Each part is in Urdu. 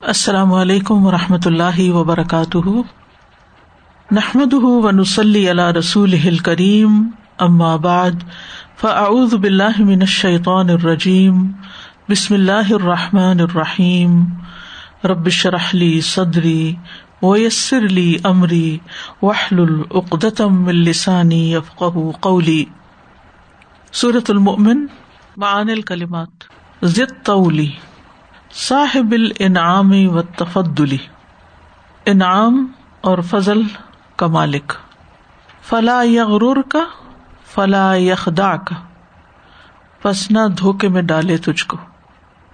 السلام علیکم و رحمۃ اللہ وبرکاتہ۔ نحمد و نسلی اللہ رسول کریم بعد، فاعوذ باللہ من الشیطان الرجیم، بسم اللہ الرحمٰن الرحیم۔ ربش رحلی صدری ویسر علی عمری وحل العقدم السانی افقہ قولی۔ صورت المؤمن معان الکلمات ضد طولی صاحب الانعام و تفدلی انعام اور فضل کا مالک۔ فلا یغرور کا فلا یخدا کا پسنا دھوکے میں ڈالے تجھ کو۔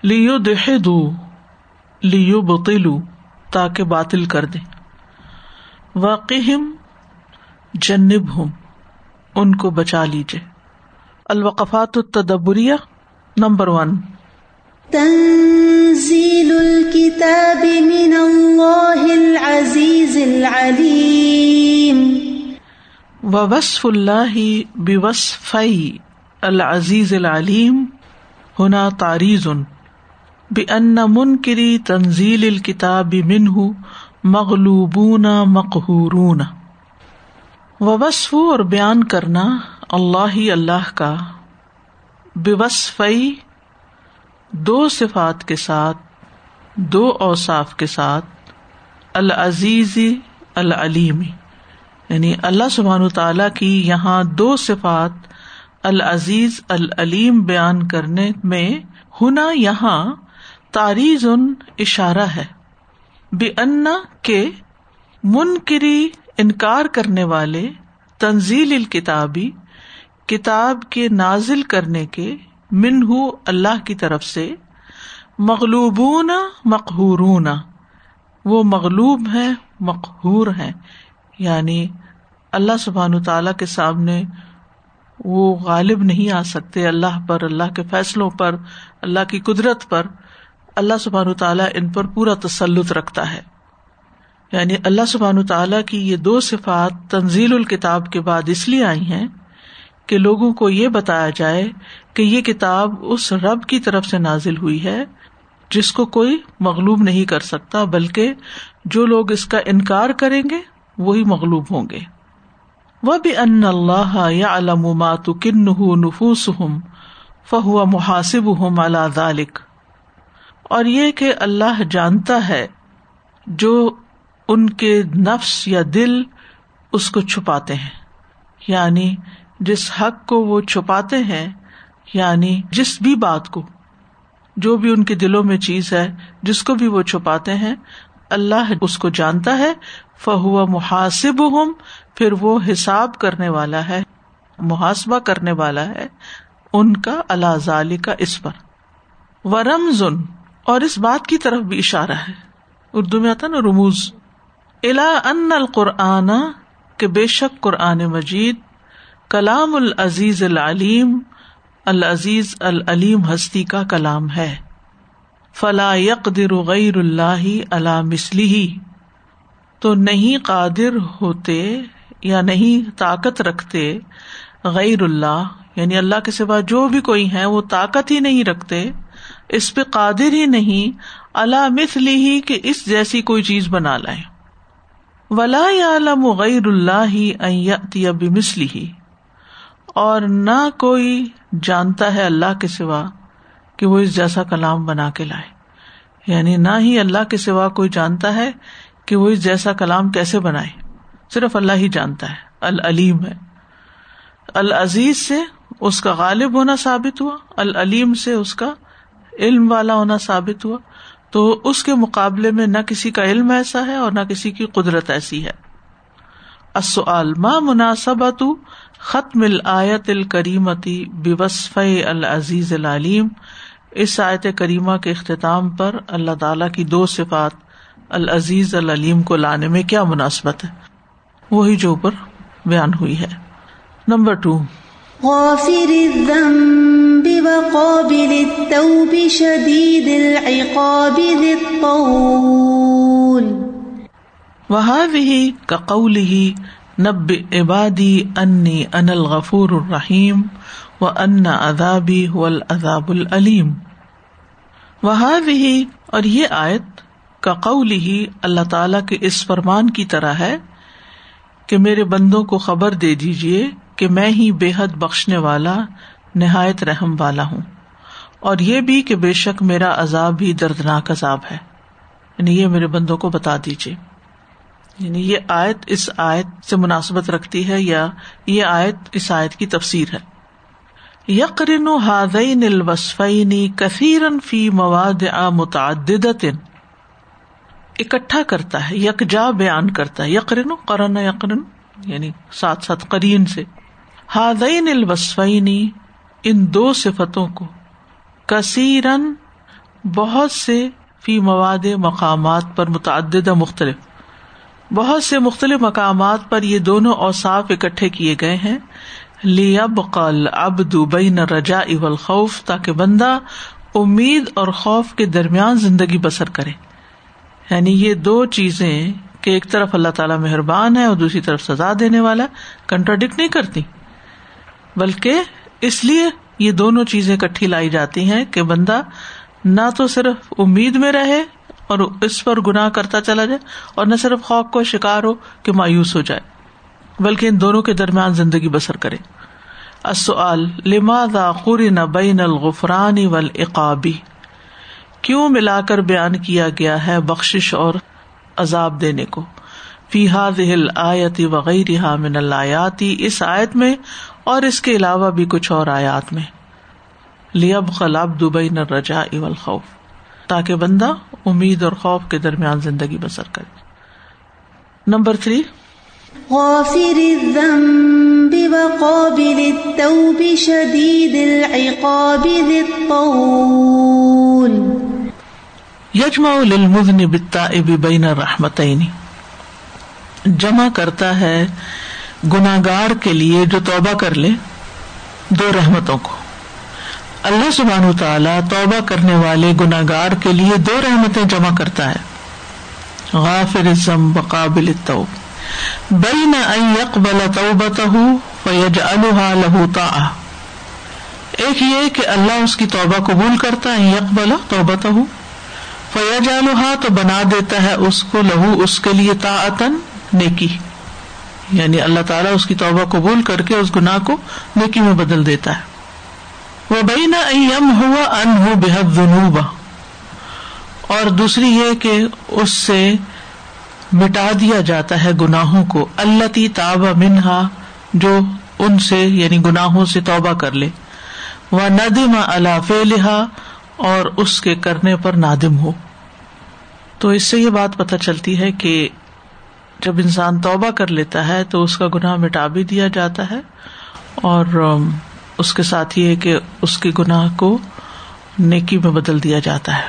لیو دہ دو لیو بتلو تاکہ باطل کر دے واقع جنب ہوں ان کو بچا لیجیے الوقفات التدبریہ، نمبر ون۔ تنزيل الكتاب من الله العزيز العليم. ووصف الله بوصفي العزيز العليم. هنا تعريض بأن منكري تنزيل الكتاب منه مغلوبون مقهورون. ووصف اور بیان کرنا اللہ ہی اللہ کا. بوصفی دو صفات کے ساتھ، دو اوصاف کے ساتھ، العزیز، العلیم. یعنی اللہ سبحان تعالی کی یہاں دو صفات، العزیز، العلیم بیان کرنے میں ہنا یہاں تاریز ان اشارہ ہے۔ بے انا کے منکری انکار کرنے والے تنزیل الکتابی، کتاب کے نازل کرنے کے من ہُ اللہ کی طرف سے مغلوبون مقہورون، وہ مغلوب ہے مقہور ہے یعنی اللہ سبحان تعالی کے سامنے وہ غالب نہیں آ سکتے، اللہ پر، اللہ کے فیصلوں پر، اللہ کی قدرت پر۔ اللہ سبحان تعالیٰ ان پر پورا تسلط رکھتا ہے۔ یعنی اللہ سبحان تعالیٰ کی یہ دو صفات تنزیل الکتاب کے بعد اس لیے آئی ہیں کہ لوگوں کو یہ بتایا جائے کہ یہ کتاب اس رب کی طرف سے نازل ہوئی ہے، جس کو کوئی مغلوب نہیں کر سکتا، بلکہ جو لوگ اس کا انکار کریں گے، وہی مغلوب ہوں گے۔ وہ بھی ان اللہ یا علامات کن نفوس ہوں فہو محاسب ہوں اللہ ذالک اور یہ کہ اللہ جانتا ہے، جو ان کے نفس یا دل اس کو چھپاتے ہیں۔ یعنی جس حق کو وہ چھپاتے ہیں یعنی جس بھی بات کو، جو بھی ان کے دلوں میں چیز ہے، جس کو بھی وہ چھپاتے ہیں، اللہ اس کو جانتا ہے، فہو محاسب ہوں پھر وہ حساب کرنے والا ہے، محاسبہ کرنے والا ہے، ان کا اللہ ظالی کا اس پر۔ و رمزن اور اس بات کی طرف بھی اشارہ ہے۔ اردو میں آتا نا، رموز۔ الا ان القرآن کے بے شک قرآن مجید کلام العزیز العلیم العزیز العلیم ہستی کا کلام ہے۔ فلا یقدر غیر اللہ اللہ مسلی تو نہیں قادر ہوتے یا نہیں طاقت رکھتے غیر اللہ یعنی اللہ کے سوا جو بھی کوئی ہے وہ طاقت ہی نہیں رکھتے۔ اس پہ قادر ہی نہیں اللہ مسلی ہی کہ اس جیسی کوئی چیز بنا لائے ولا عالم غیر اللہ مسلی ہی اور نہ کوئی جانتا ہے اللہ کے سوا کہ وہ اس جیسا کلام بنا کے لائے۔ یعنی نہ ہی اللہ کے سوا کوئی جانتا ہے کہ وہ اس جیسا کلام کیسے بنائے۔ صرف اللہ ہی جانتا ہے۔ العلیم ہے۔ العزیز سے اس کا غالب ہونا ثابت ہوا۔ العلیم سے اس کا علم والا ہونا ثابت ہوا۔ تو اس کے مقابلے میں نہ کسی کا علم ایسا ہے اور نہ کسی کی قدرت ایسی ہے۔ ما مناسبت ختم الآیت الکریمتی بوصف العزیز العلیم؟ اس آیت کریمہ کے اختتام پر اللہ تعالی کی دو صفات، العزیز العلیم کو لانے میں کیا مناسبت ہے؟ وہی جو اوپر بیان ہوئی ہے۔ نمبر ٹو غافر الذنب وقابل التوب شدید العقاب ذی الطول۔ وهذه كقوله نب عبادی انی ان الغفور الرحیم و ان ادابی و العذاب العلیم وہاں بھی اور یہ آیت کا قول ہی اللہ تعالی کے اس فرمان کی طرح ہے کہ میرے بندوں کو خبر دے دیجیے کہ میں ہی بے حد بخشنے والا، نہایت رحم والا ہوں۔ اور یہ بھی کہ بے شک میرا عذاب بھی دردناک عذاب ہے۔ یعنی یہ میرے بندوں کو بتا دیجیے یعنی یہ آیت اس آیت سے مناسبت رکھتی ہے یا یہ آیت اس آیت کی تفسیر ہے۔ یقرن ہادین الوسفینی کثیرن فی مواد متعدد اکٹھا کرتا ہے، یکجا بیان کرتا ہے۔ یقرن قرن یقرن یعنی ساتھ ساتھ قرین سے۔ ہادین الوسفینی ان دو صفتوں کو۔ کثیرن، بہت سے فی مواد مقامات پر متعدد مختلف۔ بہت سے مختلف مقامات پر یہ دونوں اوساف اکٹھے کیے گئے ہیں۔ لیب قل اب دبئی نہ رجا اول خوف تاکہ بندہ امید اور خوف کے درمیان زندگی بسر کرے۔ یعنی یہ دو چیزیں کہ ایک طرف اللہ تعالیٰ مہربان ہے اور دوسری طرف سزا دینے والا کنٹراڈکٹ نہیں کرتی۔ بلکہ اس لیے یہ دونوں چیزیں کٹھی لائی جاتی ہیں کہ بندہ نہ تو صرف امید میں رہے اور اس پر گناہ کرتا چلا جائے اور نہ صرف خوف کو شکار ہو کہ مایوس ہو جائے، بلکہ ان دونوں کے درمیان زندگی بسر کرے۔ لماذا قرن بین الغفرانی والعقابی کیوں ملا کر بیان کیا گیا ہے بخش اور عذاب دینے کو؟ فی ہل آیتی وغیرہ من الآیاتی اس آیت میں اور اس کے علاوہ بھی کچھ اور آیات میں۔ لیب خلاب دبئی نہ رجا اول خوف تاکہ بندہ امید اور خوف کے درمیان زندگی بسر کرے۔ Number three. غافر الذنب وقابل التوب شدید العقاب الطول. یجمع للمذنب التائب بین الرحمتین۔ جمع کرتا ہے گناگار کے لیے جو توبہ کر لے دو رحمتوں کو۔ اللہ سبحان تعالیٰ توبہ کرنے والے گناگار کے لیے دو رحمتیں جمع کرتا ہے۔ غافر بقابل بین ان يقبل توبته فيجعلها له طاعة ایک یہ کہ اللہ اس کی توبہ قبول کرتا ہے یکبلا توبته فيجعلها تو بنا دیتا ہے اس کو، لہو اس کے لیے طاعتا نیکی۔ یعنی اللہ تعالیٰ اس کی توبہ قبول کر کے اس گناہ کو نیکی میں بدل دیتا ہے۔ وہ بینا ہوا ان ہو بےحد جنوبا اور دوسری یہ کہ اس سے مٹا دیا جاتا ہے گناہوں کو۔ اللہ تی تابا منہا، جو ان سے یعنی گناہوں سے توبہ کر لے۔ وہ ندم اللہ لہا اور اس کے کرنے پر نادم ہو۔ تو اس سے یہ بات پتہ چلتی ہے کہ جب انسان توبہ کر لیتا ہے تو اس کا گناہ مٹا بھی دیا جاتا ہے۔ اور اس کے ساتھ یہ کہ اس کے گناہ کو نیکی میں بدل دیا جاتا ہے۔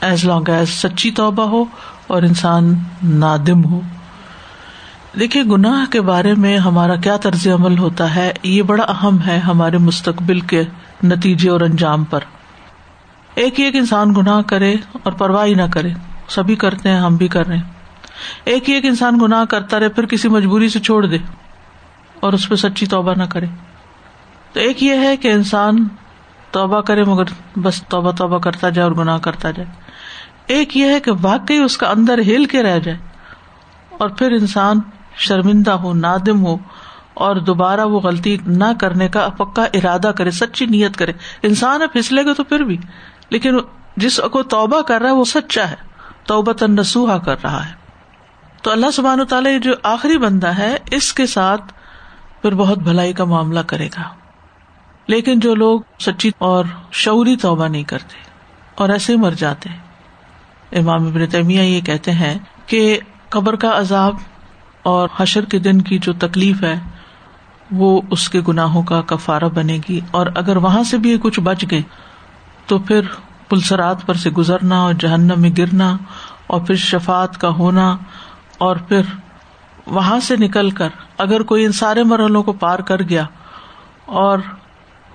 ایز لانگ ایز سچی توبہ ہو اور انسان نادم ہو۔ دیکھیے، گناہ کے بارے میں ہمارا کیا طرز عمل ہوتا ہے؟ یہ بڑا اہم ہے ہمارے مستقبل کے نتیجے اور انجام پر۔ ایک ایک انسان گناہ کرے اور پرواہ نہ کرے۔ سبھی کرتے ہیں، ہم بھی کر رہے ہیں۔ ایک ایک انسان گناہ کرتا رہے، پھر کسی مجبوری سے چھوڑ دے اور اس پہ سچی توبہ نہ کرے۔ تو ایک یہ ہے کہ انسان توبہ کرے مگر بس توبہ توبہ کرتا جائے اور گناہ کرتا جائے۔ ایک یہ ہے کہ واقعی اس کا اندر ہل کے رہ جائے اور پھر انسان شرمندہ ہو، نادم ہو اور دوبارہ وہ غلطی نہ کرنے کا پکا ارادہ کرے، سچی نیت کرے۔ انسان ہے پھسلے گا تو پھر بھی، لیکن جس کو توبہ کر رہا ہے وہ سچا ہے توبہ تنسوہا کر رہا ہے۔ تو اللہ سبحان تعالیٰ جو آخری بندہ ہے، اس کے ساتھ پھر بہت بھلائی کا معاملہ کرے گا۔ لیکن جو لوگ سچی اور شعوری توبہ نہیں کرتے اور ایسے مر جاتے امام ابن تیمیہ یہ کہتے ہیں کہ قبر کا عذاب اور حشر کے دن کی جو تکلیف ہے، وہ اس کے گناہوں کا کفارہ بنے گی۔ اور اگر وہاں سے بھی کچھ بچ گئے، تو پھر پلسرات پر سے گزرنا اور جہنم میں گرنا اور پھر شفات کا ہونا اور پھر وہاں سے نکل کر اگر کوئی ان سارے مرحلوں کو پار کر گیا اور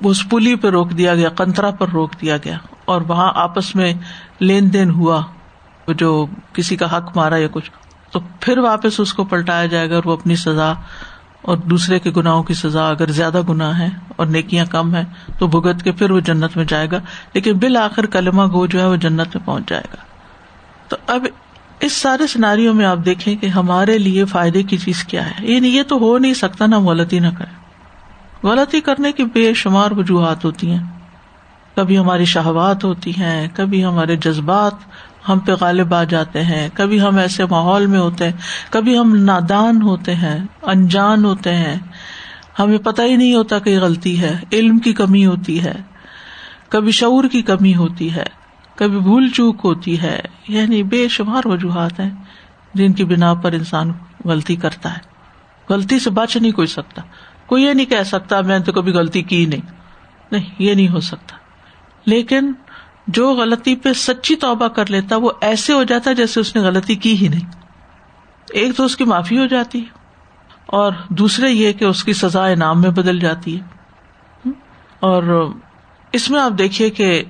اس پلی پہ روک دیا گیا کنترا پر روک دیا گیا اور وہاں آپس میں لین دین ہوا، جو کسی کا حق مارا یا کچھ۔ تو پھر واپس اس کو پلٹایا جائے گا اور وہ اپنی سزا اور دوسرے کے گناہوں کی سزا، اگر زیادہ گنا ہے اور نیکیاں کم ہے تو بھگت کے پھر وہ جنت میں جائے گا۔ لیکن بالآخر کلمہ گو جو ہے وہ جنت میں پہنچ جائے گا۔ تو اب اس سارے سناریوں میں آپ دیکھیں کہ ہمارے لیے فائدے کی چیز کیا ہے۔ یعنی یہ تو ہو نہیں سکتا نا غلطی نہ کرے غلطی کرنے کی بے شمار وجوہات ہوتی ہیں۔ کبھی ہماری شہوات ہوتی ہیں، کبھی ہمارے جذبات ہم پہ غالب آ جاتے ہیں، کبھی ہم ایسے ماحول میں ہوتے ہیں، کبھی ہم نادان ہوتے ہیں، انجان ہوتے ہیں۔ ہمیں پتہ ہی نہیں ہوتا کہ غلطی ہے، علم کی کمی ہوتی ہے، کبھی شعور کی کمی ہوتی ہے، کبھی بھول چوک ہوتی ہے۔ یعنی بے شمار وجوہات ہیں جن کی بنا پر انسان غلطی کرتا ہے۔ غلطی سے بچ نہیں کوئی سکتا۔ کوئی یہ نہیں کہہ سکتا میں تو کبھی غلطی کی نہیں۔ نہیں، یہ نہیں ہو سکتا۔ لیکن جو غلطی پہ سچی توبہ کر لیتا، وہ ایسے ہو جاتا جیسے اس نے غلطی کی ہی نہیں۔ ایک تو اس کی معافی ہو جاتی ہے، اور دوسرے یہ کہ اس کی سزا انعام میں بدل جاتی ہے۔ اور اس میں آپ دیکھیے کہ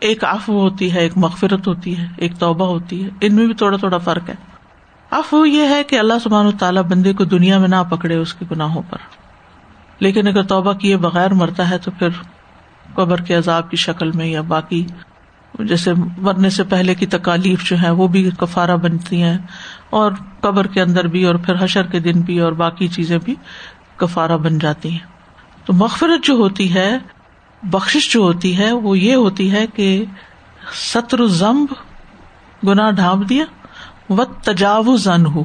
ایک آف ہوتی ہے، ایک مغفرت ہوتی ہے، ایک توبہ ہوتی ہے۔ ان میں بھی تھوڑا تھوڑا فرق ہے۔ آف یہ ہے کہ اللہ سبحان و تعالیٰ بندے کو دنیا میں نہ پکڑے اس کے گناہوں پر۔ لیکن اگر توبہ کیے بغیر مرتا ہے تو پھر قبر کے عذاب کی شکل میں یا باقی جیسے مرنے سے پہلے کی تکالیف جو ہے وہ بھی کفارا بنتی ہیں اور قبر کے اندر بھی اور پھر حشر کے دن بھی اور باقی چیزیں بھی کفارا بن جاتی ہیں۔ تو مغفرت جو ہوتی ہے بخش جو ہوتی ہے، وہ یہ ہوتی ہے کہ ستر زمب گنا ڈھانپ دیا و تجاوز ان ہو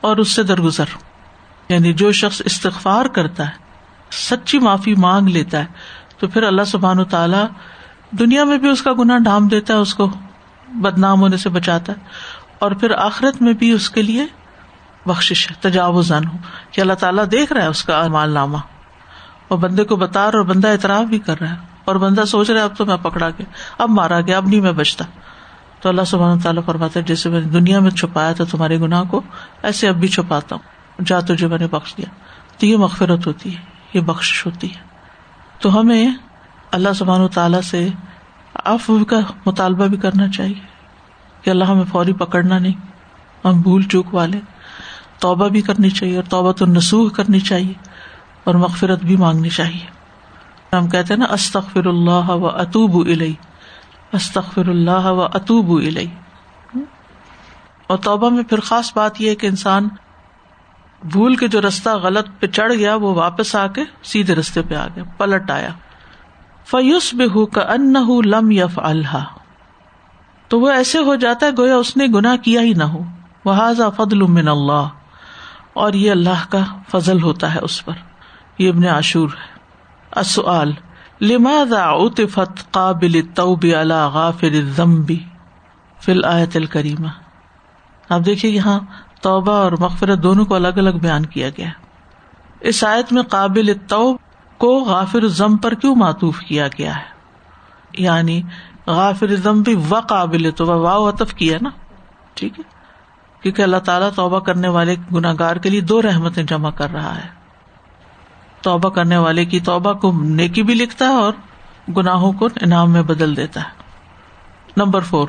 اور اس سے درگزر۔ یعنی جو شخص استغفار کرتا ہے، سچی معافی مانگ لیتا ہے، تو پھر اللہ سبحان تعالی دنیا میں بھی اس کا گنا ڈھانپ دیتا ہے، اس کو بدنام ہونے سے بچاتا ہے، اور پھر آخرت میں بھی اس کے لیے بخش ہے تجاوز ہو، کہ اللہ تعالیٰ دیکھ رہا ہے اس کا مال نامہ۔ اور بندے کو بتا رہا اور بندہ اعتراف بھی کر رہا ہے، اور بندہ سوچ رہا ہے، اب تو میں پکڑا گیا، اب مارا گیا، اب نہیں میں بچتا۔ تو اللہ سبحانہ تعالیٰ فرماتا ہے، جیسے میں نے دنیا میں چھپایا تھا، تمہارے گناہ کو ایسے اب بھی چھپاتا ہوں۔ جا تجھے میں نے بخش دیا۔ تو یہ مغفرت ہوتی ہے، یہ بخش ہوتی ہے۔ تو ہمیں اللہ سبحان تعالیٰ سے آف کا مطالبہ بھی کرنا چاہیے کہ اللہ ہمیں فوری پکڑنا نہیں، ہم بھول چوک والے۔ توبہ بھی کرنی چاہیے اور توبہ تو نسوخ کرنی چاہیے اور مغفرت بھی مانگنی چاہیے۔ ہم کہتے ہیں نا استخر اللہ و اطوب علئی استخر اللہ و اطوب علئی اور توبہ میں پھر خاص بات یہ کہ انسان بھول کے جو رستہ غلط پہ چڑھ گیا وہ واپس آ کے سیدھے رستے پہ آ گیا، پلٹ آیا۔ فیوس بے ہو کا ان لم یف اللہ تو وہ ایسے ہو جاتا ہے گویا اس نے گنا کیا ہی نہ ہو۔ وہ فضل من اللہ اور یہ اللہ کا فضل ہوتا ہے اس پر۔ یہ ابن عاشور ہے۔ لماذا عطفت قابل التوب على غافر الذنب؟ فی الآیت الکریمہ اب دیکھیے یہاں توبہ اور مغفرت دونوں کو الگ الگ بیان کیا گیا اس آیت میں قابل التوب کو غافر الذنب پر کیوں معطوف کیا گیا ہے؟ یعنی غافر الذنب و قابل توبہ واو عطف کیا نا؟ ٹھیک ہے؟ کیونکہ اللہ تعالیٰ توبہ کرنے والے گناگار کے لیے دو رحمتیں جمع کر رہا ہے۔ توبہ کرنے والے کی توبہ کو نیکی بھی لکھتا ہے اور گناہوں کو انعام میں بدل دیتا ہے۔ نمبر فور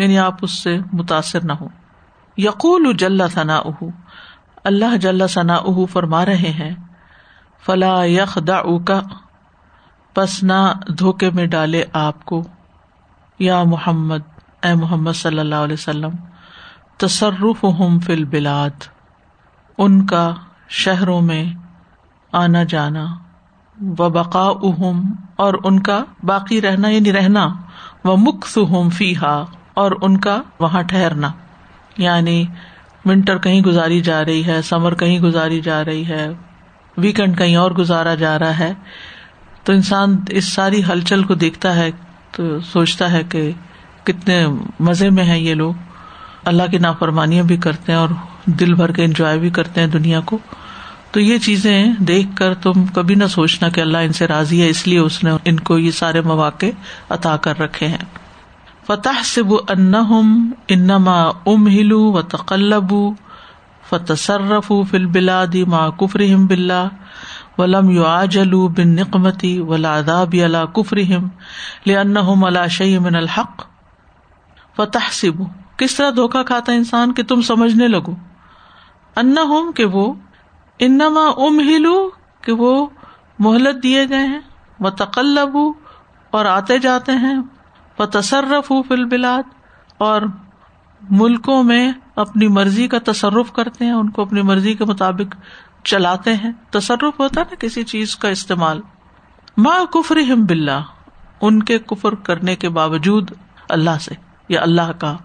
یعنی آپ اس سے متاثر نہ ہو۔ یقول جل ثنا اہ اللہ جل ثنا اہ فرما رہے ہیں، فلا یخ دا کا پس نہ دھوکے میں ڈالے آپ کو۔ یا محمد، اے محمد صلی اللہ علیہ وسلم تصرف ہم فل بلاد ان کا شہروں میں آنا جانا و بقا اہم اور ان کا باقی رہنا یعنی رہنا و مکس ہوں فی ہا اور ان کا وہاں ٹھہرنا۔ یعنی ونٹر کہیں گزاری جا رہی ہے، سمر کہیں گزاری جا رہی ہے ویکینڈ کہیں اور گزارا جا رہا ہے۔ تو انسان اس ساری ہلچل کو دیکھتا ہے، تو سوچتا ہے کہ کتنے مزے میں ہے یہ لوگ۔ اللہ کی نافرمانیاں بھی کرتے ہیں اور دل بھر کے انجوائے بھی کرتے ہیں دنیا کو۔ تو یہ چیزیں دیکھ کر تم کبھی نہ سوچنا کہ اللہ ان سے راضی ہے، اس لیے اس نے ان کو یہ سارے مواقع عطا کر رکھے ہیں۔ فتح سب انہم انما ام ہلو و تقلب فتصرف فل بلادی ما کفر بلّہ ولم یو آجلو بن نقمتی ولاداب اللہ کفرم لن اللہ شعی من الحق فتح سب کس طرح دھوکا کھاتا انسان کہ تم سمجھنے لگو ان ہوم کہ وہ انما ام ہلو کہ وہ مہلت دیے گئے ہیں وہ تقلب اور آتے جاتے ہیں وہ تصرف ہوں فل بلاد اور ملکوں میں اپنی مرضی کا تصرف کرتے ہیں، ان کو اپنی مرضی کے مطابق چلاتے ہیں۔ تصرف ہوتا نا کسی چیز کا استعمال۔ ماں کفر ہم بلّہ ان کے کفر کرنے کے باوجود اللہ سے یا اللہ کا۔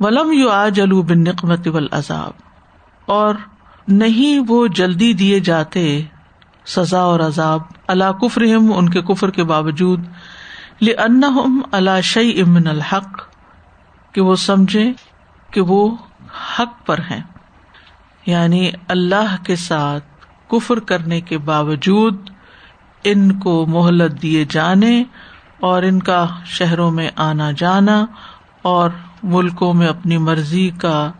ولم یو آ جلو بن نقمت عذاب اور نہیں وہ جلدی دیے جاتے سزا اور عذاب۔ اللہ کفر ان کے کفر کے باوجود اللہ شعی امن الحق، کہ وہ سمجھے کہ وہ حق پر ہیں۔ یعنی اللہ کے ساتھ کفر کرنے کے باوجود ان کو مہلت دیے جانے اور ان کا شہروں میں آنا جانا اور ملکوں میں اپنی مرضی کا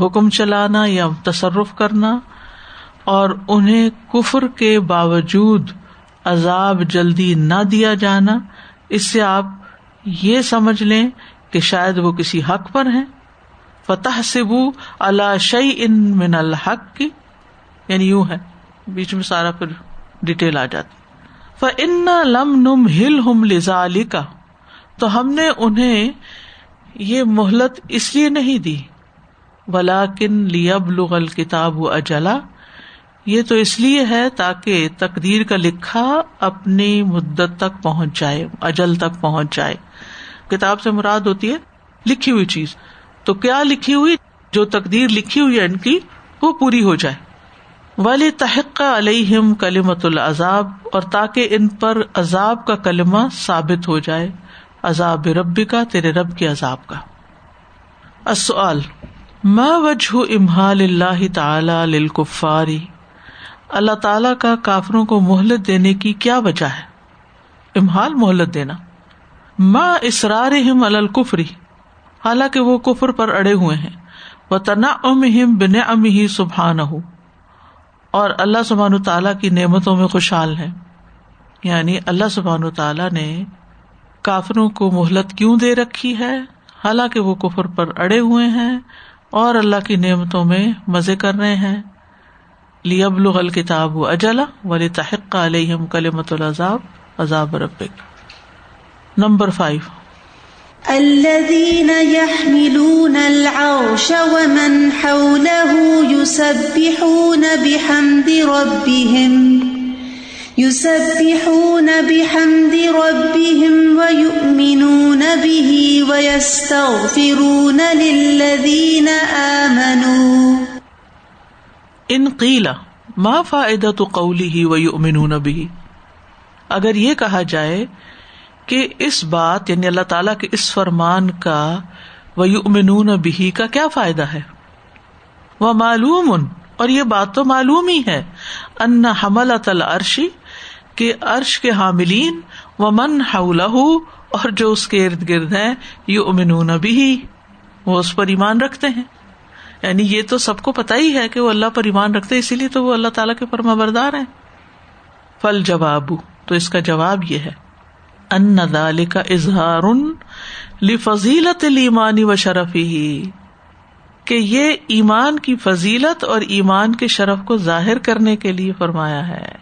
حکم چلانا یا تصرف کرنا اور انہیں کفر کے باوجود عذاب جلدی نہ دیا جانا اس سے آپ یہ سمجھ لیں کہ شاید وہ کسی حق پر ہیں۔ فتح سبو اللہ شعی ان من الحق۔ کی یعنی یوں ہے۔ بیچ میں سارا پھر ڈیٹیل آ جاتی ف ان لم نم ہل ہم لزا کا تو ہم نے انہیں یہ مہلت اس لیے نہیں دی۔ ولاکن لیب لغل کتاب اجلا یہ تو اس لیے ہے تاکہ تقدیر کا لکھا اپنی مدت تک پہنچ جائے اجل تک پہنچ جائے کتاب سے مراد ہوتی ہے لکھی ہوئی چیز۔ تو کیا لکھی ہوئی؟ جو تقدیر لکھی ہوئی ہے ان کی، وہ پوری ہو جائے۔ ولی تحق علیہم کلیمت العذاب، اور تاکہ ان پر عذاب کا کلمہ ثابت ہو جائے۔ عذاب ربی کا تیرے رب کے عذاب کا۔ ما وجہ امہال اللہ تعالی للکفاری؟ اللہ تعالی کا کافروں کو مہلت دینے کی کیا وجہ ہے؟ امہال مہلت دینا۔ ماں اسرار الکفری حالانکہ وہ کفر پر اڑے ہوئے ہیں۔ وہ تنا ام بن ام ہی سبحان ہو اور اللہ سبحان تعالیٰ کی نعمتوں میں خوشحال ہے یعنی اللہ سبحان تعالیٰ نے کافروں کو مہلت کیوں دے رکھی ہے؟ حالانکہ وہ کفر پر اڑے ہوئے ہیں اور اللہ کی نعمتوں میں مزے کر رہے ہیں۔ لی ابل الکتاب اجلا ولی تحق علیہم کلمت العذاب، عذاب ربک نمبر فائیو الذين يحملون العرش ومن حوله يسبحون بحمد ربهم، يسبحون بحمد ربهم ويؤمنون به ويستغفرون للذين آمنوا. ان قیل ما فائدة قوله ويؤمنون به، اگر یہ کہا جائے کہ اس بات یعنی اللہ تعالیٰ کے اس فرمان کا وہ امنون بھی کا کیا فائدہ ہے؟ وہ معلوم ان اور یہ بات تو معلوم ہی ہے، ان حمل عرشی کے عرش کے حاملین و من اور جو اس کے ارد گرد ہیں یو امنون بھی وہ اس پر ایمان رکھتے ہیں۔ یعنی یہ تو سب کو پتا ہی ہے کہ وہ اللہ پر ایمان رکھتے، اسی لیے تو وہ اللہ تعالیٰ کے فرما بردار ہیں۔ فل جواب، تو اس کا جواب یہ ہے۔ ان دال کا اظہار فضیلت ایمانی و شرفی کہ یہ ایمان کی فضیلت اور ایمان کے شرف کو ظاہر کرنے کے لیے فرمایا ہے۔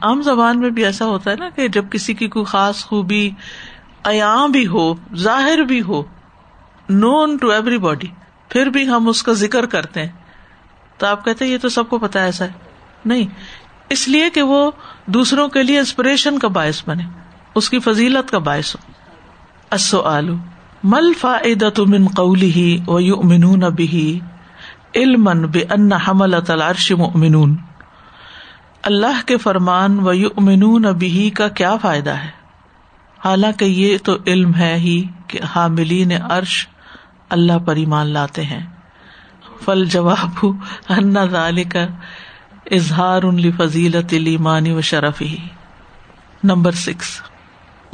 عام زبان میں بھی ایسا ہوتا ہے نا کہ جب کسی کی کوئی خاص خوبی ایام بھی ہو، ظاہر بھی ہو نون ٹو ایوری باڈی پھر بھی ہم اس کا ذکر کرتے ہیں۔ تو آپ کہتے ہیں یہ تو سب کو پتا ایسا ہے۔ نہیں، اس لیے کہ وہ دوسروں کے لیے انسپریشن کا باعث بنے۔ اس کی فضیلت کا باعث ہو۔ اصو آلو مل فائدت من قولی ہی و یؤمنون به علم بے ان حمل تلارش مؤمنون؟ اللہ کے فرمان و یؤمنون به کا کیا فائدہ ہے؟ حالانکہ یہ تو علم ہے ہی کہ حاملین عرش اللہ پر ایمان لاتے ہیں۔ فل جواب ان ذالک اظہار ان فضیلت ایمانی و شرف ہی نمبر سکس۔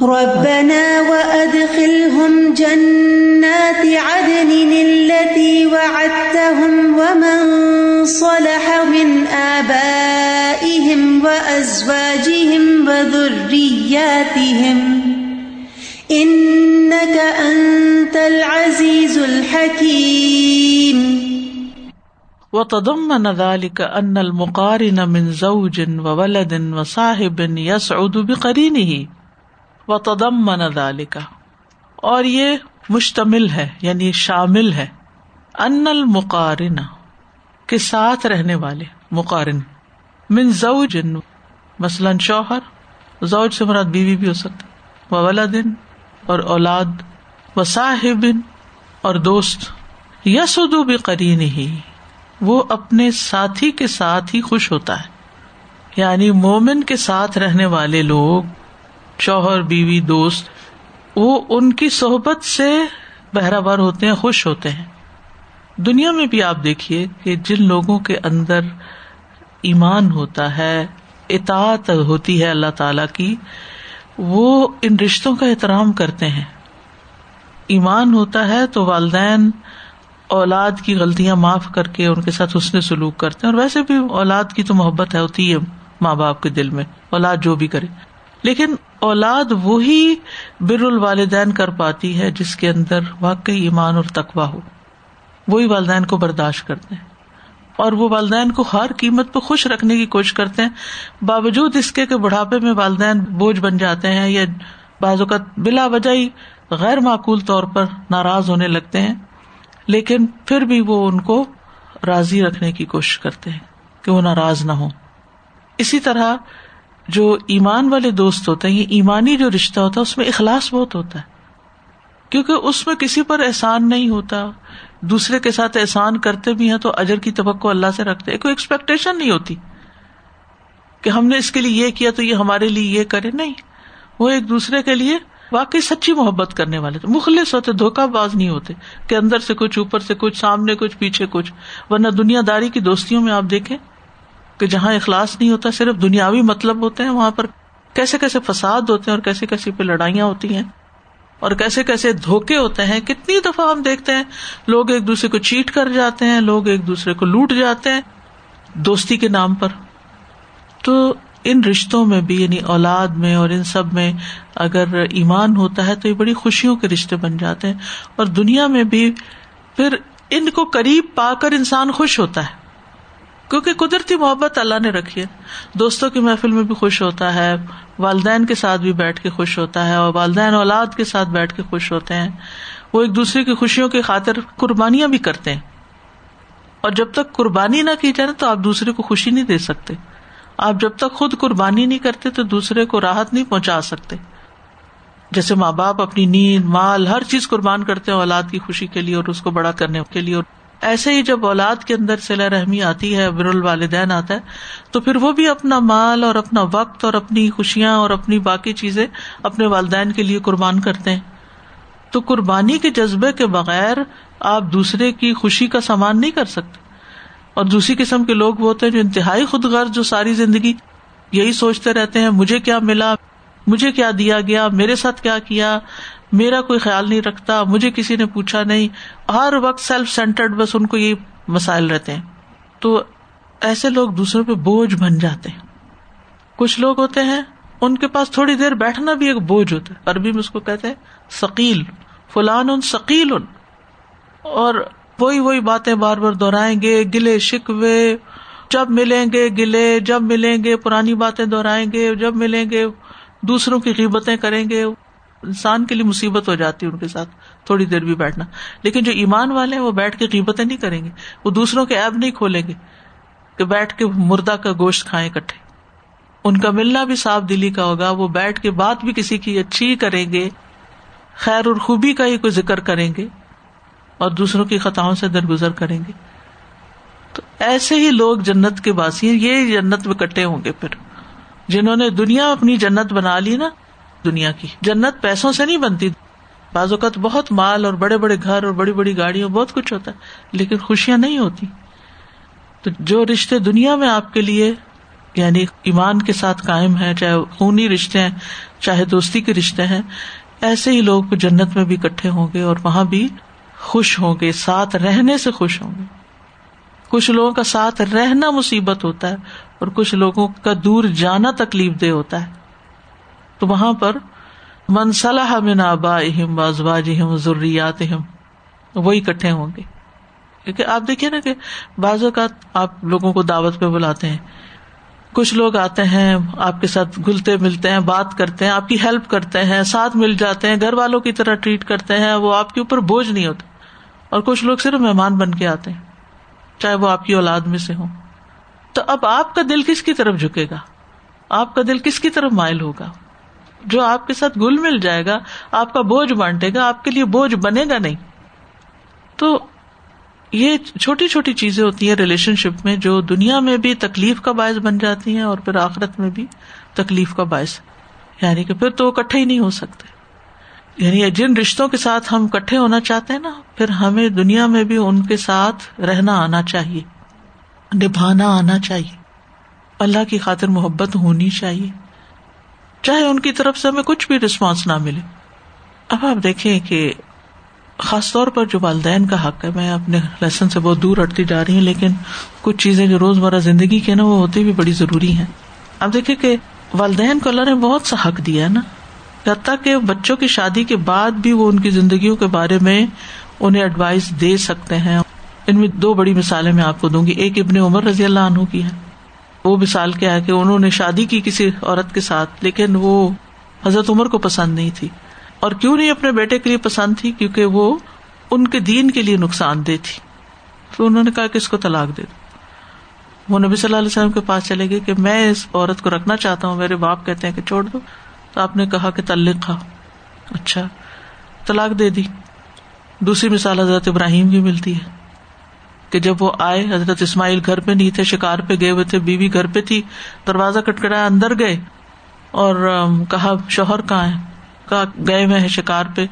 ربنا وأدخلهم جنات عدن التي وعدتهم ومن صلح من آبائهم وأزواجهم وذرياتهم إنك أنت العزيز الحكيم. وتضمن ذلك أن المقارن من زوج وولد وصاحب يسعد بقرينه. وتضمن ذلك. اور یہ مشتمل ہے یعنی شامل ہے. ان المقارن، کے ساتھ رہنے والے، مقارن. من زوج، مثلاً شوہر، زوج سے مراد بیوی بھی ہو سکتا و اور اولاد و صاحب اور دوست یسود بقرین ہی وہ اپنے ساتھی کے ساتھ ہی خوش ہوتا ہے۔ یعنی مومن کے ساتھ رہنے والے لوگ، شوہر، بیوی، دوست، وہ ان کی صحبت سے بہرا بار ہوتے ہیں، خوش ہوتے ہیں۔ دنیا میں بھی آپ دیکھیے کہ جن لوگوں کے اندر ایمان ہوتا ہے، اطاعت ہوتی ہے اللہ تعالی کی وہ ان رشتوں کا احترام کرتے ہیں۔ ایمان ہوتا ہے تو والدین اولاد کی غلطیاں معاف کر کے ان کے ساتھ حسن سلوک کرتے ہیں۔ اور ویسے بھی اولاد کی تو محبت ہے، ہوتی ہے ماں باپ کے دل میں، اولاد جو بھی کرے۔ لیکن اولاد وہی بر الوالدین کر پاتی ہے جس کے اندر واقعی ایمان اور تقوا ہو۔ وہی والدین کو برداشت کرتے ہیں۔ اور وہ والدین کو ہر قیمت پہ خوش رکھنے کی کوشش کرتے ہیں۔ باوجود اس کے بڑھاپے میں والدین بوجھ بن جاتے ہیں یا بعض اوقات بلا وجہ ہی غیر معقول طور پر ناراض ہونے لگتے ہیں، لیکن پھر بھی وہ ان کو راضی رکھنے کی کوشش کرتے ہیں کہ وہ ناراض نہ ہو اسی طرح جو ایمان والے دوست ہوتے ہیں، یہ ایمانی جو رشتہ ہوتا ہے، اس میں اخلاص بہت ہوتا ہے۔ کیونکہ اس میں کسی پر احسان نہیں ہوتا دوسرے کے ساتھ احسان کرتے بھی ہیں تو اجر کی توقع اللہ سے رکھتے کوئی ایکسپیکٹیشن نہیں ہوتی کہ ہم نے اس کے لیے یہ کیا تو یہ ہمارے لیے یہ کرے، نہیں۔ وہ ایک دوسرے کے لیے واقعی سچی محبت کرنے والے تھے۔ مخلص ہوتے، دھوکہ باز نہیں ہوتے کہ اندر سے کچھ، اوپر سے کچھ، سامنے کچھ، پیچھے کچھ۔ ورنہ دنیا داری کی دوستیوں میں آپ دیکھیں کہ جہاں اخلاص نہیں ہوتا، صرف دنیاوی مطلب ہوتے ہیں، وہاں پر کیسے کیسے فساد ہوتے ہیں اور کیسے کیسے پہ لڑائیاں ہوتی ہیں۔ اور کیسے کیسے دھوکے ہوتے ہیں، کتنی دفعہ ہم دیکھتے ہیں، لوگ ایک دوسرے کو چیٹ کر جاتے ہیں، لوگ ایک دوسرے کو لوٹ جاتے ہیں دوستی کے نام پر۔ تو ان رشتوں میں بھی یعنی اولاد میں اور ان سب میں اگر ایمان ہوتا ہے تو یہ بڑی خوشیوں کے رشتے بن جاتے ہیں۔ اور دنیا میں بھی پھر ان کو قریب پا کر انسان خوش ہوتا ہے۔ کیونکہ قدرتی محبت اللہ نے رکھی ہے۔ دوستوں کی محفل میں بھی خوش ہوتا ہے۔ والدین کے ساتھ بھی بیٹھ کے خوش ہوتا ہے اور والدین اولاد کے ساتھ بیٹھ کے خوش ہوتے ہیں۔ وہ ایک دوسرے کی خوشیوں کی خاطر قربانیاں بھی کرتے ہیں۔ اور جب تک قربانی نہ کی جائے تو آپ دوسرے کو خوشی نہیں دے سکتے۔ آپ جب تک خود قربانی نہیں کرتے تو دوسرے کو راحت نہیں پہنچا سکتے۔ جیسے ماں باپ اپنی نیند، مال، ہر چیز قربان کرتے ہیں اولاد کی خوشی کے لیے اور اس کو بڑا کرنے کے لیے۔ ایسے ہی جب اولاد کے اندر سلا رحمی آتی ہے، بر الوالدین آتا ہے، تو پھر وہ بھی اپنا مال اور اپنا وقت اور اپنی خوشیاں اور اپنی باقی چیزیں اپنے والدین کے لیے قربان کرتے ہیں۔ تو قربانی کے جذبے کے بغیر آپ دوسرے کی خوشی کا سامان نہیں کر سکتے۔ اور دوسری قسم کے لوگ وہ ہوتے ہیں جو انتہائی خود غرض جو ساری زندگی یہی سوچتے رہتے ہیں، مجھے کیا ملا؟ مجھے کیا دیا گیا؟ میرے ساتھ کیا کیا؟ میرا کوئی خیال نہیں رکھتا، مجھے کسی نے پوچھا نہیں، ہر وقت سیلف سینٹرڈ بس ان کو یہ مسائل رہتے ہیں۔ تو ایسے لوگ دوسروں پہ بوجھ بن جاتے ہیں۔ کچھ لوگ ہوتے ہیں، ان کے پاس تھوڑی دیر بیٹھنا بھی ایک بوجھ ہوتا ہے۔ عربی میں اس کو کہتے ہیں سکیل فلان ان سکیل ان اور وہی وہی باتیں بار بار دہرائیں گے، گلے شکوے، جب ملیں گے گلے، جب ملیں گے پرانی باتیں دہرائیں گے، جب ملیں گے دوسروں کی قیمتیں کریں گے۔ انسان کے لیے مصیبت ہو جاتی ہے ان کے ساتھ تھوڑی دیر بھی بیٹھنا۔ لیکن جو ایمان والے ہیں وہ بیٹھ کے قیمتیں نہیں کریں گے۔ وہ دوسروں کے ایب نہیں کھولیں گے کہ بیٹھ کے مردہ کا گوشت کھائیں کٹھے ان کا ملنا بھی صاف دلی کا ہوگا۔ وہ بیٹھ کے بات بھی کسی کی اچھی کریں گے۔ خیر اور خوبی کا ہی کوئی ذکر کریں گے اور دوسروں کی خطاؤں سے درگزر کریں گے۔ تو ایسے ہی لوگ جنت کے باسی ہیں۔ یہ جنت میں کٹے ہوں گے پھر۔ جنہوں نے دنیا اپنی جنت بنا لی نا دنیا کی۔ جنت پیسوں سے نہیں بنتی۔ بعض اوقات بہت مال اور بڑے بڑے گھر اور بڑی بڑی گاڑیوں، بہت کچھ ہوتا ہے، لیکن خوشیاں نہیں ہوتی۔ تو جو رشتے دنیا میں آپ کے لیے یعنی ایمان کے ساتھ قائم ہے چاہے خونی رشتے ہیں، چاہے دوستی کے رشتے ہیں، ایسے ہی لوگ جنت میں بھی اکٹھے ہوں گے اور وہاں بھی خوش ہوں گے، ساتھ رہنے سے خوش ہوں گے۔ کچھ لوگوں کا ساتھ رہنا مصیبت ہوتا ہے اور کچھ لوگوں کا دور جانا تکلیف دہ ہوتا ہے۔ تو وہاں پر منصلاح من آبا اہم بازواج اہم ضروریات وہی اکٹھے ہوں گے۔ کیونکہ آپ دیکھیے نا کہ بعض اوقات آپ لوگوں کو دعوت پہ بلاتے ہیں۔ کچھ لوگ آتے ہیں، آپ کے ساتھ گلتے ملتے ہیں، بات کرتے ہیں، آپ کی ہیلپ کرتے ہیں، ساتھ مل جاتے ہیں، گھر والوں کی طرح ٹریٹ کرتے ہیں، وہ آپ کے اوپر بوجھ نہیں ہوتے اور کچھ لوگ صرف مہمان بن کے آتے ہیں، چاہے وہ آپ کی اولاد میں سے ہوں۔ تو اب آپ کا دل کس کی طرف جھکے گا؟ آپ کا دل کس کی طرف مائل ہوگا؟ جو آپ کے ساتھ گل مل جائے گا، آپ کا بوجھ بانٹے گا، آپ کے لیے بوجھ بنے گا نہیں۔ تو یہ چھوٹی چھوٹی چیزیں ہوتی ہیں ریلیشن شپ میں جو دنیا میں بھی تکلیف کا باعث بن جاتی ہیں اور پھر آخرت میں بھی تکلیف کا باعث۔ یعنی کہ پھر تو کٹھے ہی نہیں ہو سکتے۔ یعنی جن رشتوں کے ساتھ ہم کٹھے ہونا چاہتے ہیں نا، پھر ہمیں دنیا میں بھی ان کے ساتھ رہنا آنا چاہیے، نبھانا آنا چاہیے۔ اللہ کی خاطر محبت ہونی چاہیے۔ چاہے ان کی طرف سے ہمیں کچھ بھی رسپانس نہ ملے۔ اب آپ دیکھیں کہ خاص طور پر جو والدین کا حق ہے، میں اپنے لیسن سے بہت دور ہٹتی جا رہی ہوں، لیکن کچھ چیزیں جو روز مرہ زندگی کے نا، وہ ہوتی بھی بڑی ضروری ہیں۔ اب دیکھیں کہ والدین کو اللہ نے بہت سا حق دیا ہے نا۔ حتیٰ کہ بچوں کی شادی کے بعد بھی وہ ان کی زندگیوں کے بارے میں انہیں ایڈوائز دے سکتے ہیں۔ ان میں دو بڑی مثالیں میں آپ کو دوں گی۔ ایک ابن عمر رضی اللہ عنہ کی ہے۔ وہ مثال کیا ہے کہ انہوں نے شادی کی کسی عورت کے ساتھ، لیکن وہ حضرت عمر کو پسند نہیں تھی۔ اور کیوں نہیں اپنے بیٹے کے لیے پسند تھی؟ کیونکہ وہ ان کے دین کے لیے نقصان دہ تھی۔ تو انہوں نے کہا کہ اس کو طلاق دے دو۔ وہ نبی صلی اللہ علیہ وسلم کے پاس چلے گئے کہ میں اس عورت کو رکھنا چاہتا ہوں، میرے باپ کہتے ہیں کہ چھوڑ دو۔ تو آپ نے کہا کہ تلق اچھا طلاق دے دی۔ دوسری مثال حضرت ابراہیم کی ملتی ہے۔ کہ جب وہ آئے، حضرت اسماعیل گھر پہ نہیں تھے، شکار پہ گئے ہوئے تھے، بیوی گھر پہ تھی، دروازہ کٹکڑایا اندر گئے اور کہا، شوہر کہاں ہے؟ کہا، گئے ہوئے ہیں شکار پہ۔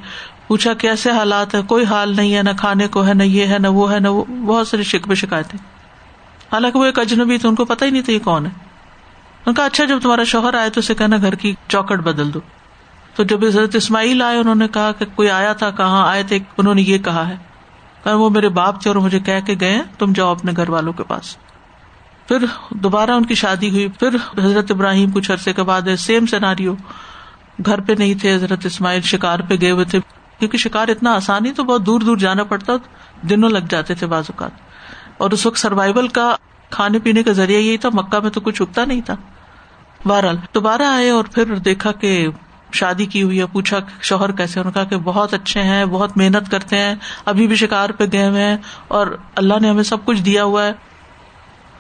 پوچھا، کیسے حالات ہے کوئی حال نہیں ہے، نہ کھانے کو ہے، نہ یہ ہے، نہ وہ ہے، نہ وہ، بہت ساری شکوے شکایتیں۔ حالانکہ وہ ایک اجنبی تھے، ان کو پتا ہی نہیں تھا یہ کون ہے۔ ان کا اچھا جب تمہارا شوہر آئے تو اسے کہنا، گھر کی چوکٹ بدل دو۔ تو جب حضرت اسماعیل آئے، انہوں نے کہا کہ کوئی آیا تھا، کہاں آئے تھے، انہوں نے یہ کہا ہے۔ کہ وہ میرے باپ تھے اور مجھے کہہ کے گئے، تم جاؤ اپنے گھر والوں کے پاس۔ پھر دوبارہ ان کی شادی ہوئی۔ پھر حضرت ابراہیم کچھ عرصے کے بعد سیم سیناریو گھر پہ نہیں تھے، حضرت اسماعیل شکار پہ گئے ہوئے تھے۔ کیونکہ شکار اتنا آسان ہی تو بہت دور دور جانا پڑتا، دنوں لگ جاتے تھے بعض اوقات۔ اور اس وقت سروائول کا کھانے پینے کا ذریعہ یہی تھا، مکہ میں تو کچھ اگتا نہیں تھا۔ بہرحال دوبارہ آئے اور پھر دیکھا کہ شادی کی ہوئی ہے، پوچھا شوہر کیسے انہوں نے کہا کہ بہت اچھے ہیں، بہت محنت کرتے ہیں، ابھی بھی شکار پہ گئے ہوئے ہیں اور اللہ نے ہمیں سب کچھ دیا ہوا ہے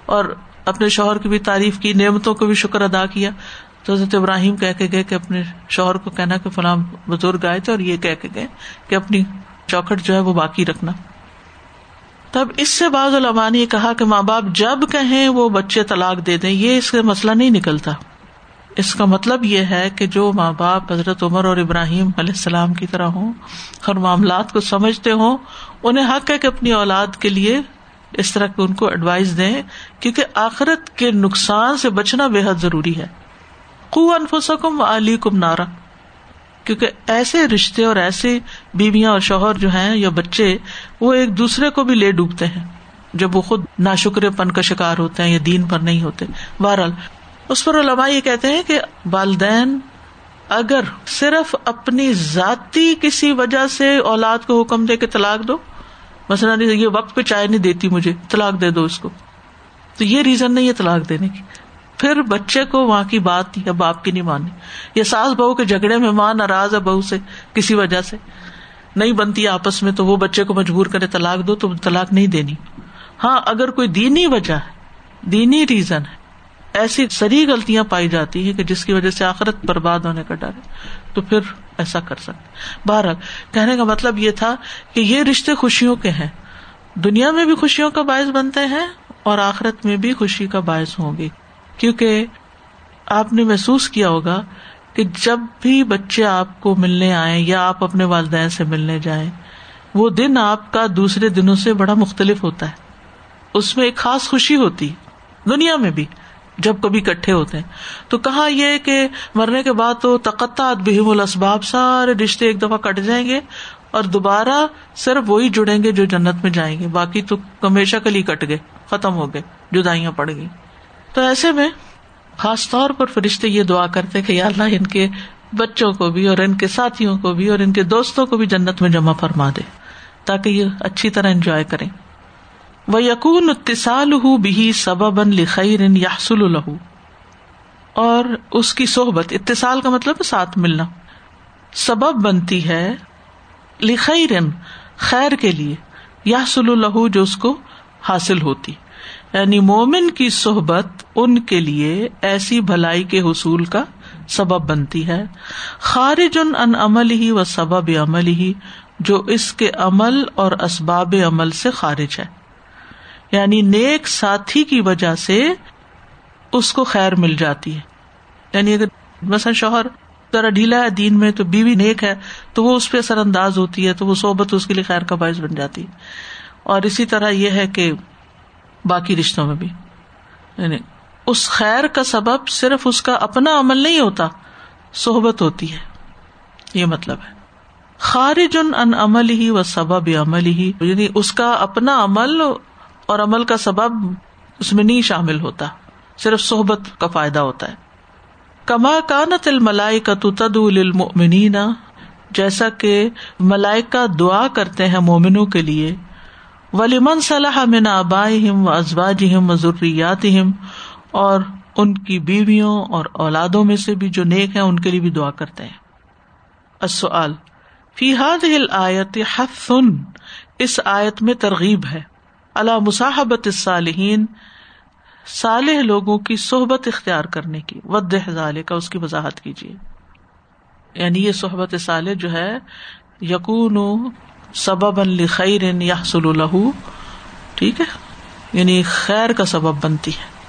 اور اپنے شوہر کی بھی تعریف کی، نعمتوں کو بھی شکر ادا کیا۔ تو حضرت ابراہیم کہہ کے گئے کہ اپنے شوہر کو کہنا کہ فلاں بزرگ آئے تھے اور یہ کہہ کے گئے کہ اپنی چوکھٹ جو ہے وہ باقی رکھنا۔ تب اس سے بعض علماء نے کہا کہ ماں باپ جب کہیں وہ بچے طلاق دے دیں، یہ اس سے مسئلہ نہیں نکلتا۔ اس کا مطلب یہ ہے کہ جو ماں باپ حضرت عمر اور ابراہیم علیہ السلام کی طرح ہوں ہر معاملات کو سمجھتے ہوں، انہیں حق ہے کہ اپنی اولاد کے لیے اس طرح ان کو ایڈوائز دیں، کیونکہ آخرت کے نقصان سے بچنا بے حد ضروری ہے۔ خو انفسکم علی کم نارا۔ کیونکہ ایسے رشتے اور ایسے بیویاں اور شوہر جو ہیں یا بچے، وہ ایک دوسرے کو بھی لے ڈوبتے ہیں۔ جب وہ خود ناشکرے پن کا شکار ہوتے ہیں یا دین پر نہیں ہوتے۔ بہرحال اس پر علماء یہ کہتے ہیں کہ والدین اگر صرف اپنی ذاتی کسی وجہ سے اولاد کو حکم دے کے طلاق دو، مثلاً یہ وقت پہ چائے نہیں دیتی مجھے، طلاق دے دو اس کو، تو یہ ریزن نہیں ہے طلاق دینے کی۔ پھر بچے کو وہاں کی بات یا باپ کی نہیں مانی یا ساس بہو کے جھگڑے میں ماں ناراض ہے بہو سے کسی وجہ سے۔ نہیں بنتی آپس میں تو وہ بچے کو مجبور کرے طلاق دو تو طلاق نہیں دینی۔ ہاں اگر کوئی دینی وجہ ہے، دینی ریزن ہے ایسی سری غلطیاں پائی جاتی ہیں کہ جس کی وجہ سے آخرت برباد ہونے کا ڈر ہے۔ تو پھر ایسا کر سکتے بہرحال، کہنے کا مطلب یہ تھا کہ یہ رشتے خوشیوں کے ہیں۔ دنیا میں بھی خوشیوں کا باعث بنتے ہیں اور آخرت میں بھی خوشی کا باعث ہوں گے۔ کیونکہ آپ نے محسوس کیا ہوگا کہ جب بھی بچے آپ کو ملنے آئے یا آپ اپنے والدین سے ملنے جائیں، وہ دن آپ کا دوسرے دنوں سے بڑا مختلف ہوتا ہے۔ اس میں ایک خاص خوشی ہوتی، دنیا میں بھی۔ جب کبھی کٹھے ہوتے ہیں۔ تو کہا یہ کہ مرنے کے بعد تو تقطع بہم الاسباب، سارے رشتے ایک دفعہ کٹ جائیں گے اور دوبارہ صرف وہی جڑیں گے جو جنت میں جائیں گے۔ باقی تو ہمیشہ کلی کٹ گئے، ختم ہو گئے، جدائیاں پڑ گئی تو ایسے میں خاص طور پر فرشتے یہ دعا کرتے کہ یا اللہ ان کے بچوں کو بھی اور ان کے ساتھیوں کو بھی اور ان کے دوستوں کو بھی جنت میں جمع فرما دے تاکہ یہ اچھی طرح انجوائے کریں۔ وہ یقون اتصال ہُو بھی سبب لخیر یاسل الح اور اس کی صحبت، اتصال کا مطلب ساتھ ملنا۔ سبب بنتی ہے لخیر خیر کے لیے۔ یاسل الح جو اس کو حاصل ہوتی۔ یعنی مومن کی صحبت ان کے لیے ایسی بھلائی کے حصول کا سبب بنتی ہے۔ خارج ان ان عمل ہی و سبب عمل ہی جو اس کے عمل اور اسباب عمل سے خارج ہے۔ یعنی نیک ساتھی کی وجہ سے اس کو خیر مل جاتی ہے۔ یعنی اگر مثلاً شوہر ذرا ڈھیلا ہے دین میں تو بیوی نیک ہے، تو وہ اس پہ اثر انداز ہوتی ہے، تو وہ صحبت اس کے لیے خیر کا باعث بن جاتی ہے۔ اور اسی طرح یہ ہے کہ باقی رشتوں میں بھی۔ یعنی اس خیر کا سبب صرف اس کا اپنا عمل نہیں ہوتا، صحبت ہوتی ہے۔ یہ مطلب ہے۔ خارج ان عمل ہی و سبب عمل ہی یعنی اس کا اپنا عمل اور عمل کا سبب اس میں نہیں شامل ہوتا، صرف صحبت کا فائدہ ہوتا ہے۔ کما کانت الملائی کا تد جیسا کہ ملائکا دعا کرتے ہیں مومنوں کے لیے ولیمن صلاح من آبائہم و ازواج و ضروریات اور ان کی بیویوں اور اولادوں میں سے بھی جو نیک ہیں، ان کے لیے بھی دعا کرتے ہیں۔ السؤال، فی هذه آیت حث اس آیت میں ترغیب ہے۔ اللہ مصاحبت صالحین صالح لوگوں کی صحبت اختیار کرنے کی۔ ود ضالح کا اس کی وضاحت کیجیے۔ یعنی یہ صحبت صالح جو ہے یقون سبب خیر یا ٹھیک ہے؟ یعنی خیر کا سبب بنتی ہے۔